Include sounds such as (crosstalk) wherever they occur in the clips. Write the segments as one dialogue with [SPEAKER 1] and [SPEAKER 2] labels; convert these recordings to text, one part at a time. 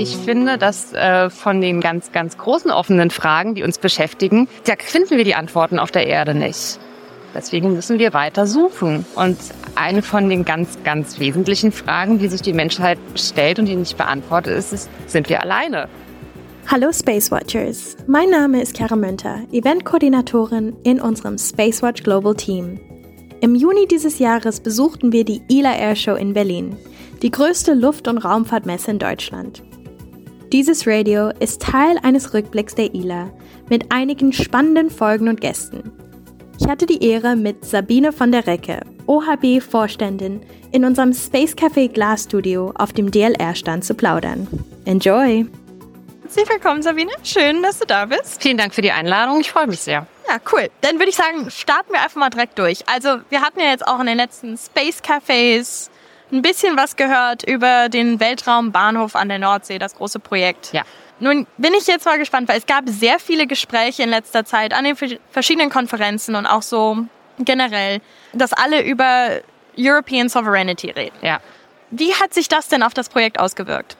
[SPEAKER 1] Ich finde, dass äh, von den ganz, ganz großen offenen Fragen, die uns beschäftigen, da finden wir die Antworten auf der Erde nicht. Deswegen müssen wir weiter suchen. Und eine von den ganz, ganz wesentlichen Fragen, die sich die Menschheit stellt und die nicht beantwortet ist, ist, sind wir alleine?
[SPEAKER 2] Hallo Space Watchers, mein Name ist Kara Münter, Eventkoordinatorin in unserem Spacewatch Global Team. Im Juni dieses Jahres besuchten wir die ILA Airshow in Berlin, die größte Luft- und Raumfahrtmesse in Deutschland. Dieses Radio ist Teil eines Rückblicks der ILA mit einigen spannenden Folgen und Gästen. Ich hatte die Ehre, mit Sabine von der Recke, OHB-Vorständin, in unserem Space Café Glass Studio auf dem DLR-Stand zu plaudern. Enjoy!
[SPEAKER 3] Herzlich willkommen, Sabine. Schön, dass du da bist.
[SPEAKER 1] Vielen Dank für die Einladung. Ich freue mich sehr.
[SPEAKER 3] Ja, cool. Dann würde ich sagen, starten wir einfach mal direkt durch. Also, wir hatten ja jetzt auch in den letzten Space Cafés ein bisschen was gehört über den Weltraumbahnhof an der Nordsee, das große Projekt.
[SPEAKER 1] Ja.
[SPEAKER 3] Nun bin ich jetzt mal gespannt, weil es gab sehr viele Gespräche in letzter Zeit an den verschiedenen Konferenzen und auch so generell, dass alle über European Sovereignty reden.
[SPEAKER 1] Ja.
[SPEAKER 3] Wie hat sich das denn auf das Projekt ausgewirkt?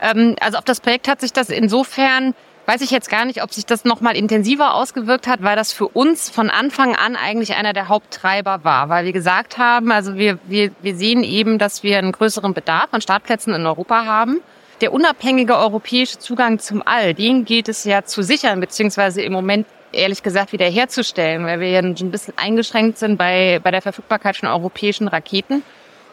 [SPEAKER 1] Ähm, also auf das Projekt hat sich das insofern weiß ich jetzt gar nicht, ob sich das noch mal intensiver ausgewirkt hat, weil das für uns von Anfang an eigentlich einer der Haupttreiber war, weil wir gesagt haben, also wir, wir, wir sehen eben, dass wir einen größeren Bedarf an Startplätzen in Europa haben der unabhängige europäische Zugang zum All, den gilt es ja zu sichern, beziehungsweise im Moment ehrlich gesagt wiederherzustellen, weil wir ja ein bisschen eingeschränkt sind bei, bei der Verfügbarkeit von europäischen Raketen.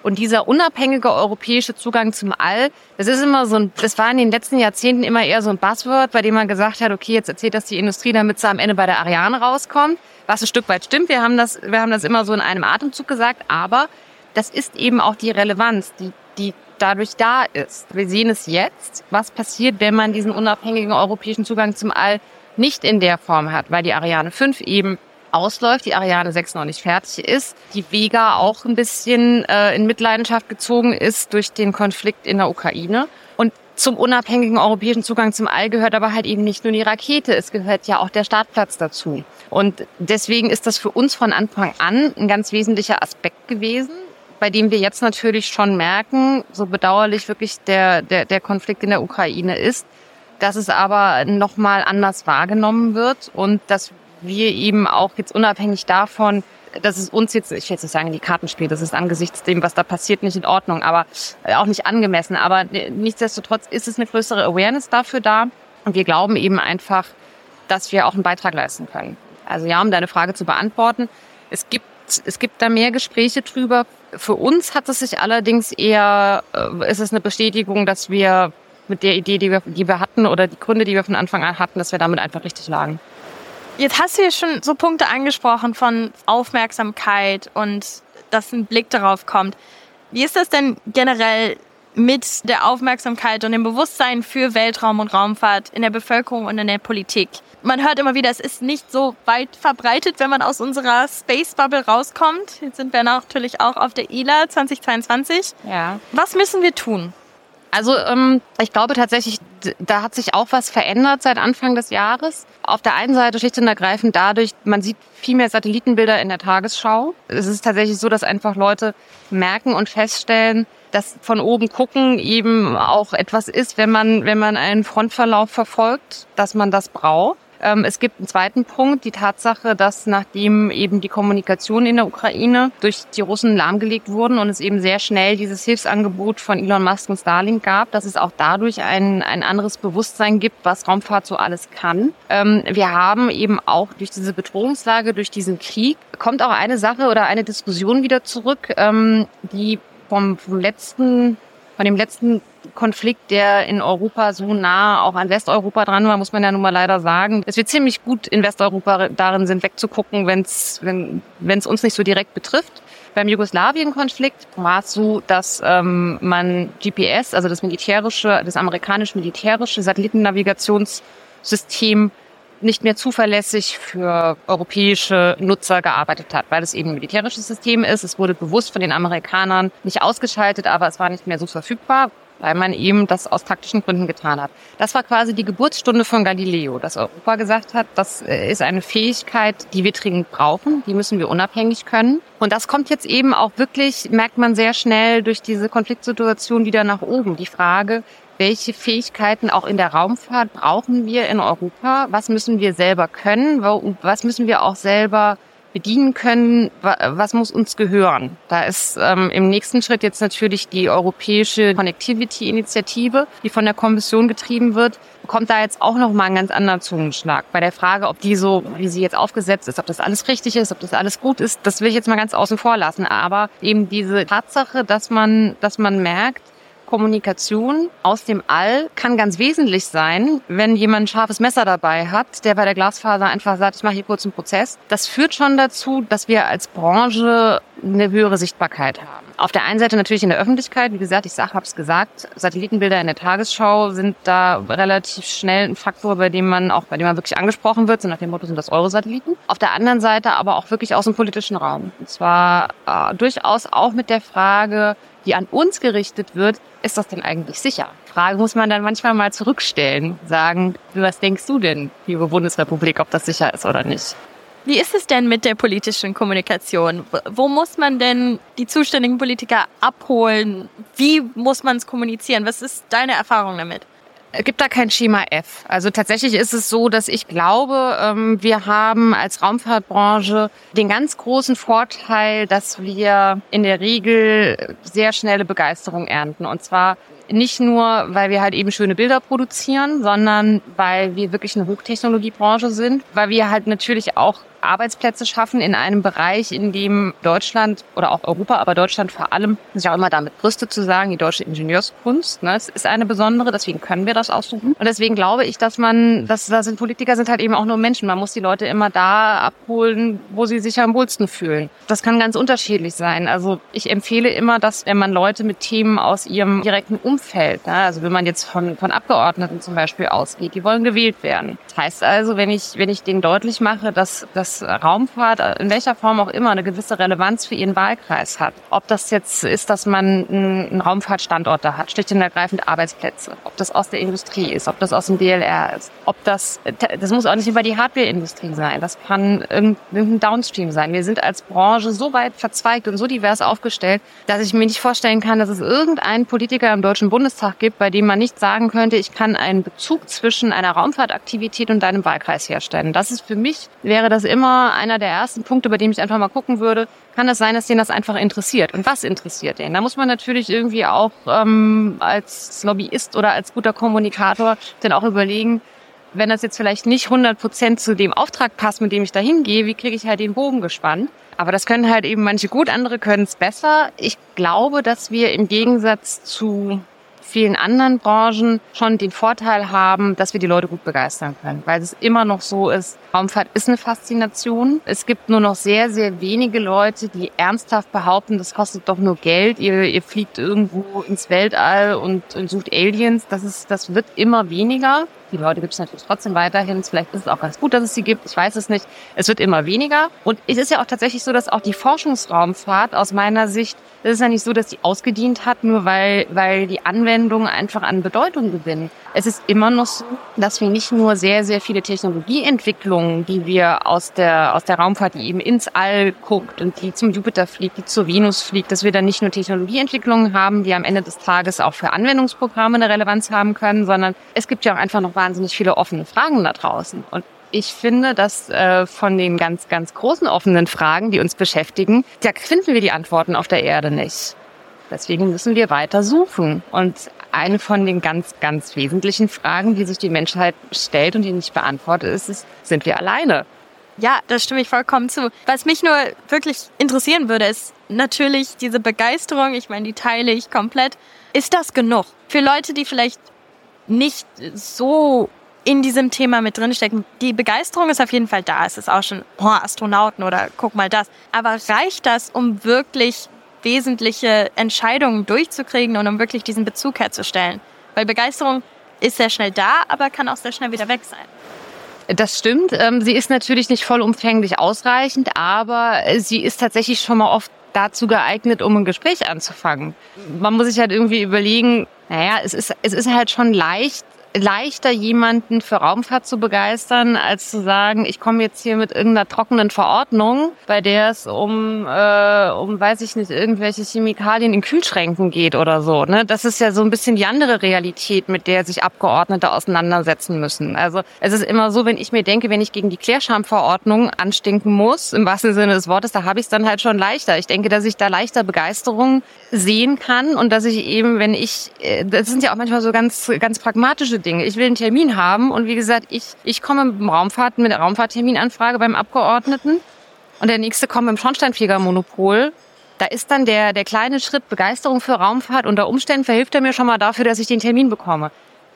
[SPEAKER 1] Und dieser unabhängige europäische Zugang zum All, das ist immer so ein, das war in den letzten Jahrzehnten immer eher so ein Buzzword, bei dem man gesagt hat, okay, jetzt erzählt das die Industrie, damit sie am Ende bei der Ariane rauskommt. Was ein Stück weit stimmt. Wir haben das, wir haben das immer so in einem Atemzug gesagt. Aber das ist eben auch die Relevanz, die, die dadurch da ist. Wir sehen es jetzt, was passiert, wenn man diesen unabhängigen europäischen Zugang zum All nicht in der Form hat, weil die Ariane 5 eben ausläuft, die Ariane 6 noch nicht fertig ist, die Vega auch ein bisschen äh, in Mitleidenschaft gezogen ist durch den Konflikt in der Ukraine. Und zum unabhängigen europäischen Zugang zum All gehört aber halt eben nicht nur die Rakete, es gehört ja auch der Startplatz dazu. Und deswegen ist das für uns von Anfang an ein ganz wesentlicher Aspekt gewesen, bei dem wir jetzt natürlich schon merken, so bedauerlich wirklich der, der, der Konflikt in der Ukraine ist, dass es aber nochmal anders wahrgenommen wird und dass wir eben auch jetzt unabhängig davon, dass es uns jetzt, ich will jetzt nicht sagen, die Karten spielt, das ist angesichts dem, was da passiert, nicht in Ordnung, aber äh, auch nicht angemessen. Aber nichtsdestotrotz ist es eine größere Awareness dafür da. Und wir glauben eben einfach, dass wir auch einen Beitrag leisten können. Also ja, um deine Frage zu beantworten, es gibt es gibt da mehr Gespräche drüber. Für uns hat es sich allerdings eher, äh, ist es eine Bestätigung, dass wir mit der Idee, die wir, die wir hatten oder die Gründe, die wir von Anfang an hatten, dass wir damit einfach richtig lagen.
[SPEAKER 3] Jetzt hast du ja schon so Punkte angesprochen von Aufmerksamkeit und dass ein Blick darauf kommt. Wie ist das denn generell mit der Aufmerksamkeit und dem Bewusstsein für Weltraum und Raumfahrt in der Bevölkerung und in der Politik? Man hört immer wieder, es ist nicht so weit verbreitet, wenn man aus unserer Space Bubble rauskommt. Jetzt sind wir natürlich auch auf der ILA 2022.
[SPEAKER 1] Ja.
[SPEAKER 3] Was müssen wir tun?
[SPEAKER 1] Also ähm, ich glaube tatsächlich, da hat sich auch was verändert seit Anfang des Jahres. Auf der einen Seite schlicht und ergreifend dadurch, man sieht viel mehr Satellitenbilder in der Tagesschau. Es ist tatsächlich so, dass einfach Leute merken und feststellen, dass von oben gucken eben auch etwas ist, wenn man, wenn man einen Frontverlauf verfolgt, dass man das braucht. Ähm, es gibt einen zweiten Punkt, die Tatsache, dass nachdem eben die Kommunikation in der Ukraine durch die Russen lahmgelegt wurden und es eben sehr schnell dieses Hilfsangebot von Elon Musk und Starlink gab, dass es auch dadurch ein, ein anderes Bewusstsein gibt, was Raumfahrt so alles kann. Ähm, wir haben eben auch durch diese Bedrohungslage, durch diesen Krieg, kommt auch eine Sache oder eine Diskussion wieder zurück, ähm, die vom, vom letzten von dem letzten Konflikt, der in Europa so nah auch an Westeuropa dran war, muss man ja nun mal leider sagen, dass wir ziemlich gut in Westeuropa darin sind, wegzugucken, wenn's, wenn es uns nicht so direkt betrifft. Beim Jugoslawien-Konflikt war es so, dass ähm, man GPS, also das militärische, das amerikanisch-militärische Satellitennavigationssystem nicht mehr zuverlässig für europäische Nutzer gearbeitet hat, weil es eben ein militärisches System ist. Es wurde bewusst von den Amerikanern nicht ausgeschaltet, aber es war nicht mehr so verfügbar, weil man eben das aus taktischen Gründen getan hat. Das war quasi die Geburtsstunde von Galileo, dass Europa gesagt hat, das äh, ist eine Fähigkeit, die wir dringend brauchen, die müssen wir unabhängig können. Und das kommt jetzt eben auch wirklich, merkt man sehr schnell durch diese Konfliktsituation wieder nach oben. Die Frage, welche Fähigkeiten auch in der Raumfahrt brauchen wir in Europa? Was müssen wir selber können? Was müssen wir auch selber bedienen können, was muss uns gehören. Da ist ähm, im nächsten Schritt jetzt natürlich die europäische Connectivity-Initiative, die von der Kommission getrieben wird, kommt da jetzt auch noch mal einen ganz anderen Zungenschlag. Bei der Frage, ob die so, wie sie jetzt aufgesetzt ist, ob das alles richtig ist, ob das alles gut ist, das will ich jetzt mal ganz außen vor lassen. Aber eben diese Tatsache, dass man, dass man merkt, Kommunikation aus dem All kann ganz wesentlich sein, wenn jemand ein scharfes Messer dabei hat, der bei der Glasfaser einfach sagt, ich mache hier kurz einen Prozess. Das führt schon dazu, dass wir als Branche eine höhere Sichtbarkeit haben. Auf der einen Seite natürlich in der Öffentlichkeit, wie gesagt, ich sag, hab's gesagt, Satellitenbilder in der Tagesschau sind da relativ schnell ein Faktor, bei dem man auch, bei dem man wirklich angesprochen wird, so nach dem Motto sind das eure Satelliten. Auf der anderen Seite aber auch wirklich aus dem politischen Raum. Und zwar äh, durchaus auch mit der Frage, die an uns gerichtet wird, ist das denn eigentlich sicher? Frage muss man dann manchmal mal zurückstellen, sagen, was denkst du denn, liebe Bundesrepublik, ob das sicher ist oder nicht?
[SPEAKER 3] Wie ist es denn mit der politischen Kommunikation? Wo muss man denn die zuständigen Politiker abholen? Wie muss man es kommunizieren? Was ist deine Erfahrung damit?
[SPEAKER 1] Es gibt da kein Schema F. Also tatsächlich ist es so, dass ich glaube, ähm, wir haben als Raumfahrtbranche den ganz großen Vorteil, dass wir in der Regel sehr schnelle Begeisterung ernten. Und zwar nicht nur, weil wir halt eben schöne Bilder produzieren, sondern weil wir wirklich eine Hochtechnologiebranche sind, weil wir halt natürlich auch Arbeitsplätze schaffen in einem Bereich, in dem Deutschland oder auch Europa, aber Deutschland vor allem sich auch immer damit brüstet zu sagen, die deutsche Ingenieurskunst, ne, es ist eine besondere, deswegen können wir das aussuchen. Und deswegen glaube ich, dass man, dass da sind Politiker sind halt eben auch nur Menschen. Man muss die Leute immer da abholen, wo sie sich am wohlsten fühlen. Das kann ganz unterschiedlich sein. Also ich empfehle immer, dass wenn man Leute mit Themen aus ihrem direkten Umfeld, ne, also wenn man jetzt von, von Abgeordneten zum Beispiel ausgeht, die wollen gewählt werden. Das heißt also, wenn ich, wenn ich denen deutlich mache, dass, dass dass Raumfahrt in welcher Form auch immer eine gewisse Relevanz für ihren Wahlkreis hat. Ob das jetzt ist, dass man einen Raumfahrtstandort da hat, schlicht und ergreifend Arbeitsplätze. Ob das aus der Industrie ist, ob das aus dem DLR ist. Ob das, das muss auch nicht über die Hardwareindustrie sein. Das kann irgendein Downstream sein. Wir sind als Branche so weit verzweigt und so divers aufgestellt, dass ich mir nicht vorstellen kann, dass es irgendeinen Politiker im Deutschen Bundestag gibt, bei dem man nicht sagen könnte, ich kann einen Bezug zwischen einer Raumfahrtaktivität und deinem Wahlkreis herstellen. Das ist für mich, wäre das immer einer der ersten Punkte, bei dem ich einfach mal gucken würde, kann es sein, dass den das einfach interessiert. Und was interessiert den? Da muss man natürlich irgendwie auch ähm, als Lobbyist oder als guter Kommunikator dann auch überlegen, wenn das jetzt vielleicht nicht 100 Prozent zu dem Auftrag passt, mit dem ich da hingehe, wie kriege ich halt den Bogen gespannt? Aber das können halt eben manche gut, andere können es besser. Ich glaube, dass wir im Gegensatz zu vielen anderen Branchen schon den Vorteil haben, dass wir die Leute gut begeistern können, weil es immer noch so ist, Raumfahrt ist eine Faszination. Es gibt nur noch sehr, sehr wenige Leute, die ernsthaft behaupten, das kostet doch nur Geld, ihr, ihr fliegt irgendwo ins Weltall und, und sucht Aliens. Das, ist, das wird immer weniger. Die Leute gibt es natürlich trotzdem weiterhin. Vielleicht ist es auch ganz gut, dass es sie gibt. Ich weiß es nicht. Es wird immer weniger. Und es ist ja auch tatsächlich so, dass auch die Forschungsraumfahrt aus meiner Sicht, es ist ja nicht so, dass sie ausgedient hat, nur weil, weil die Anwendungen einfach an Bedeutung gewinnen. Es ist immer noch so, dass wir nicht nur sehr, sehr viele Technologieentwicklungen, die wir aus der, aus der Raumfahrt, die eben ins All guckt und die zum Jupiter fliegt, die zur Venus fliegt, dass wir dann nicht nur Technologieentwicklungen haben, die am Ende des Tages auch für Anwendungsprogramme eine Relevanz haben können, sondern es gibt ja auch einfach noch wahnsinnig viele offene Fragen da draußen. Und ich finde, dass äh, von den ganz, ganz großen offenen Fragen, die uns beschäftigen, da finden wir die Antworten auf der Erde nicht. Deswegen müssen wir weiter suchen. Und eine von den ganz, ganz wesentlichen Fragen, die sich die Menschheit stellt und die nicht beantwortet ist, ist, sind wir alleine?
[SPEAKER 3] Ja, da stimme ich vollkommen zu. Was mich nur wirklich interessieren würde, ist natürlich diese Begeisterung. Ich meine, die teile ich komplett. Ist das genug? Für Leute, die vielleicht nicht so in diesem Thema mit drinstecken. Die Begeisterung ist auf jeden Fall da. Es ist auch schon oh, Astronauten oder guck mal das. Aber reicht das, um wirklich wesentliche Entscheidungen durchzukriegen und um wirklich diesen Bezug herzustellen? Weil Begeisterung ist sehr schnell da, aber kann auch sehr schnell wieder weg sein.
[SPEAKER 1] Das stimmt. Ähm, sie ist natürlich nicht vollumfänglich ausreichend, aber sie ist tatsächlich schon mal oft dazu geeignet, um ein Gespräch anzufangen. Man muss sich halt irgendwie überlegen, naja, es ist, es ist halt schon leicht, leichter, jemanden für Raumfahrt zu begeistern, als zu sagen, ich komme jetzt hier mit irgendeiner trockenen Verordnung, bei der es um, äh, um, weiß ich nicht, irgendwelche Chemikalien in Kühlschränken geht oder so. Ne? Das ist ja so ein bisschen die andere Realität, mit der sich Abgeordnete auseinandersetzen müssen. Also es ist immer so, wenn ich mir denke, wenn ich gegen die Klärschamverordnung anstinken muss, im wahrsten Sinne des Wortes, da habe ich es dann halt schon leichter. Ich denke, dass ich da leichter Begeisterung sehen kann und dass ich eben, wenn ich, äh, das sind ja auch manchmal so ganz, ganz pragmatische Dinge. Ich will einen Termin haben und wie gesagt, ich, ich komme mit Raumfahrt, mit der Raumfahrtterminanfrage beim Abgeordneten und der nächste kommt mit dem Schornsteinfegermonopol. Da ist dann der, der kleine Schritt Begeisterung für Raumfahrt. Unter Umständen verhilft er mir schon mal dafür, dass ich den Termin bekomme.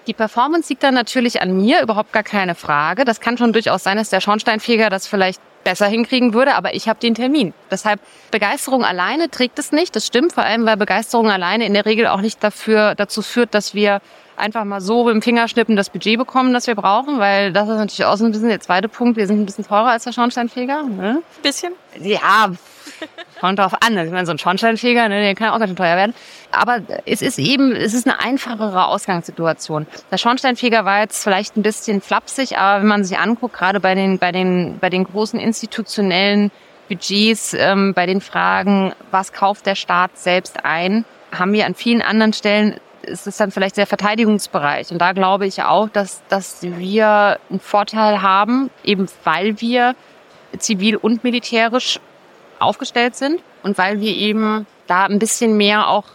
[SPEAKER 1] Die Performance liegt dann natürlich an mir, überhaupt gar keine Frage. Das kann schon durchaus sein, dass der Schornsteinfeger das vielleicht besser hinkriegen würde, aber ich habe den Termin. Deshalb Begeisterung alleine trägt es nicht. Das stimmt, vor allem weil Begeisterung alleine in der Regel auch nicht dafür dazu führt, dass wir einfach mal so dem Fingerschnippen das Budget bekommen, das wir brauchen, weil das ist natürlich auch so ein bisschen der zweite Punkt. Wir sind ein bisschen teurer als der Schornsteinfeger. Ne?
[SPEAKER 3] Bisschen?
[SPEAKER 1] Ja, kommt drauf an. Ich meine, so ein Schornsteinfeger, ne, der kann auch ganz schön teuer werden. Aber es ist eben, es ist eine einfachere Ausgangssituation. Der Schornsteinfeger war jetzt vielleicht ein bisschen flapsig, aber wenn man sich anguckt, gerade bei den, bei den, bei den großen institutionellen Budgets, ähm, bei den Fragen, was kauft der Staat selbst ein, haben wir an vielen anderen Stellen ist es dann vielleicht der Verteidigungsbereich. Und da glaube ich auch, dass, dass wir einen Vorteil haben, eben weil wir zivil und militärisch aufgestellt sind und weil wir eben da ein bisschen mehr auch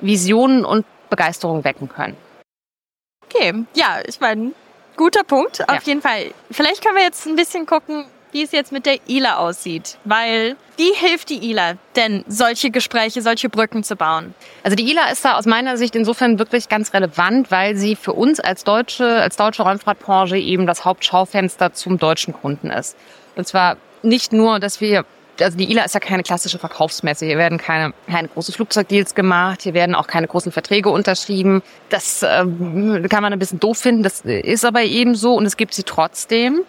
[SPEAKER 1] Visionen und Begeisterung wecken können.
[SPEAKER 3] Okay, ja, ich meine, guter Punkt, auf ja. jeden Fall. Vielleicht können wir jetzt ein bisschen gucken, wie es jetzt mit der ILA aussieht. Weil, wie hilft die ILA denn, solche Gespräche, solche Brücken zu bauen?
[SPEAKER 1] Also die ILA ist da aus meiner Sicht insofern wirklich ganz relevant, weil sie für uns als deutsche, als deutsche Raumfahrtbranche eben das Hauptschaufenster zum deutschen Kunden ist. Und zwar nicht nur, dass wir also die ILA ist ja keine klassische Verkaufsmesse. Hier werden keine, keine großen Flugzeugdeals gemacht, hier werden auch keine großen Verträge unterschrieben. Das äh, kann man ein bisschen doof finden, das ist aber eben so und es gibt sie trotzdem.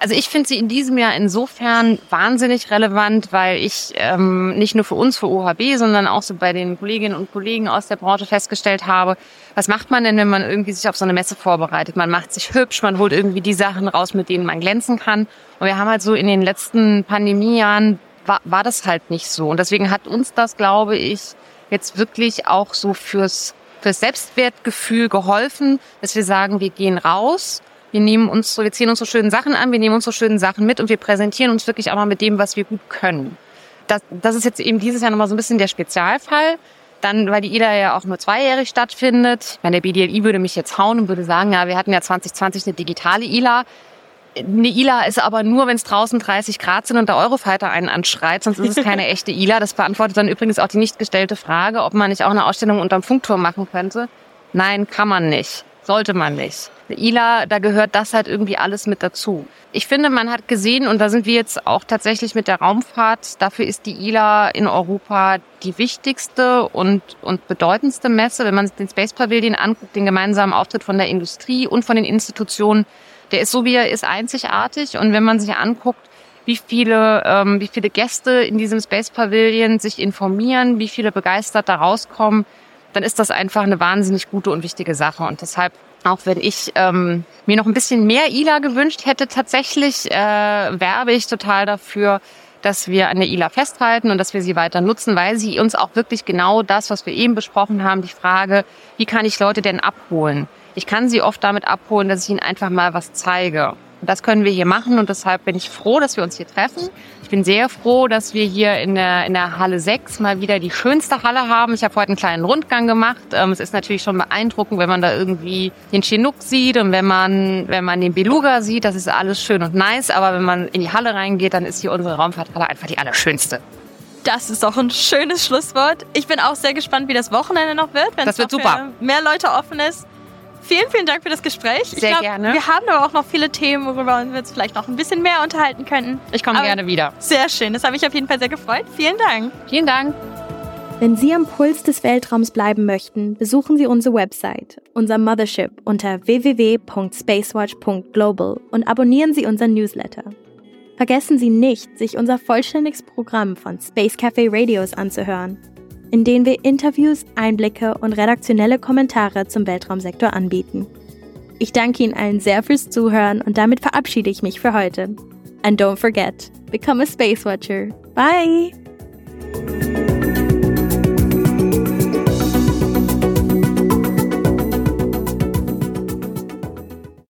[SPEAKER 1] Also ich finde sie in diesem Jahr insofern wahnsinnig relevant, weil ich ähm, nicht nur für uns, für OHB, sondern auch so bei den Kolleginnen und Kollegen aus der Branche festgestellt habe, was macht man denn, wenn man irgendwie sich auf so eine Messe vorbereitet? Man macht sich hübsch, man holt irgendwie die Sachen raus, mit denen man glänzen kann. Und wir haben halt so in den letzten Pandemiejahren war, war das halt nicht so. Und deswegen hat uns das, glaube ich, jetzt wirklich auch so fürs, fürs Selbstwertgefühl geholfen, dass wir sagen, wir gehen raus wir nehmen uns so, wir ziehen uns so schöne Sachen an, wir nehmen uns so schöne Sachen mit und wir präsentieren uns wirklich auch mal mit dem, was wir gut können. Das, das ist jetzt eben dieses Jahr nochmal so ein bisschen der Spezialfall. Dann, weil die IDA ja auch nur zweijährig stattfindet. Meine BDLI würde mich jetzt hauen und würde sagen, ja, wir hatten ja 2020 eine digitale ILA. Eine ILA ist aber nur, wenn es draußen 30 Grad sind und der Eurofighter einen anschreit, sonst ist es keine (laughs) echte ILA. Das beantwortet dann übrigens auch die nicht gestellte Frage, ob man nicht auch eine Ausstellung unterm Funkturm machen könnte. Nein, kann man nicht. Sollte man nicht. ILA, da gehört das halt irgendwie alles mit dazu. Ich finde, man hat gesehen, und da sind wir jetzt auch tatsächlich mit der Raumfahrt, dafür ist die ILA in Europa die wichtigste und, und bedeutendste Messe. Wenn man sich den Space Pavilion anguckt, den gemeinsamen Auftritt von der Industrie und von den Institutionen, der ist so wie er ist einzigartig. Und wenn man sich anguckt, wie viele, ähm, wie viele Gäste in diesem Space Pavilion sich informieren, wie viele begeistert da rauskommen, dann ist das einfach eine wahnsinnig gute und wichtige Sache. Und deshalb auch wenn ich ähm, mir noch ein bisschen mehr ILA gewünscht hätte, tatsächlich äh, werbe ich total dafür, dass wir an der ILA festhalten und dass wir sie weiter nutzen, weil sie uns auch wirklich genau das, was wir eben besprochen haben, die Frage, wie kann ich Leute denn abholen? Ich kann sie oft damit abholen, dass ich ihnen einfach mal was zeige. Und das können wir hier machen und deshalb bin ich froh, dass wir uns hier treffen. Ich bin sehr froh, dass wir hier in der, in der Halle 6 mal wieder die schönste Halle haben. Ich habe heute einen kleinen Rundgang gemacht. Ähm, es ist natürlich schon beeindruckend, wenn man da irgendwie den Chinook sieht und wenn man, wenn man den Beluga sieht. Das ist alles schön und nice. Aber wenn man in die Halle reingeht, dann ist hier unsere Raumfahrthalle einfach die allerschönste.
[SPEAKER 3] Das ist doch ein schönes Schlusswort. Ich bin auch sehr gespannt, wie das Wochenende noch wird, wenn es
[SPEAKER 1] für
[SPEAKER 3] mehr Leute offen ist. Vielen, vielen Dank für das Gespräch.
[SPEAKER 1] Sehr
[SPEAKER 3] glaub,
[SPEAKER 1] gerne.
[SPEAKER 3] Wir haben aber auch noch viele Themen, worüber wir uns vielleicht noch ein bisschen mehr unterhalten könnten.
[SPEAKER 1] Ich komme gerne wieder.
[SPEAKER 3] Sehr schön. Das habe ich auf jeden Fall sehr gefreut. Vielen Dank.
[SPEAKER 1] Vielen Dank.
[SPEAKER 2] Wenn Sie am Puls des Weltraums bleiben möchten, besuchen Sie unsere Website, unser Mothership unter www.spacewatch.global und abonnieren Sie unseren Newsletter. Vergessen Sie nicht, sich unser vollständiges Programm von Space Cafe Radios anzuhören in denen wir Interviews, Einblicke und redaktionelle Kommentare zum Weltraumsektor anbieten. Ich danke Ihnen allen sehr fürs Zuhören und damit verabschiede ich mich für heute. And don't forget, become a Space Watcher. Bye!